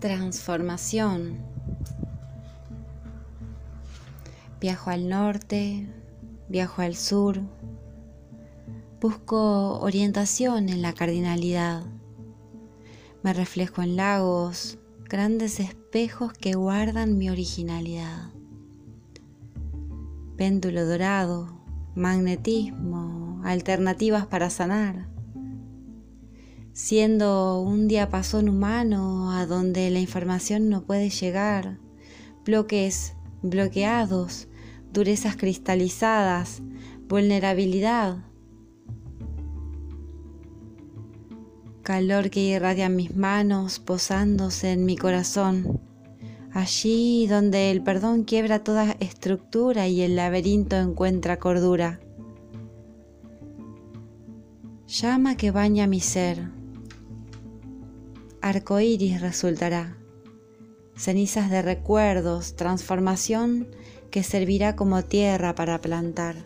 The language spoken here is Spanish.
transformación. Viajo al norte, viajo al sur, busco orientación en la cardinalidad. Me reflejo en lagos, grandes espejos que guardan mi originalidad. Péndulo dorado, magnetismo, alternativas para sanar siendo un diapasón humano a donde la información no puede llegar, bloques bloqueados, durezas cristalizadas, vulnerabilidad, calor que irradia mis manos posándose en mi corazón, allí donde el perdón quiebra toda estructura y el laberinto encuentra cordura. Llama que baña mi ser arcoíris resultará, cenizas de recuerdos, transformación que servirá como tierra para plantar.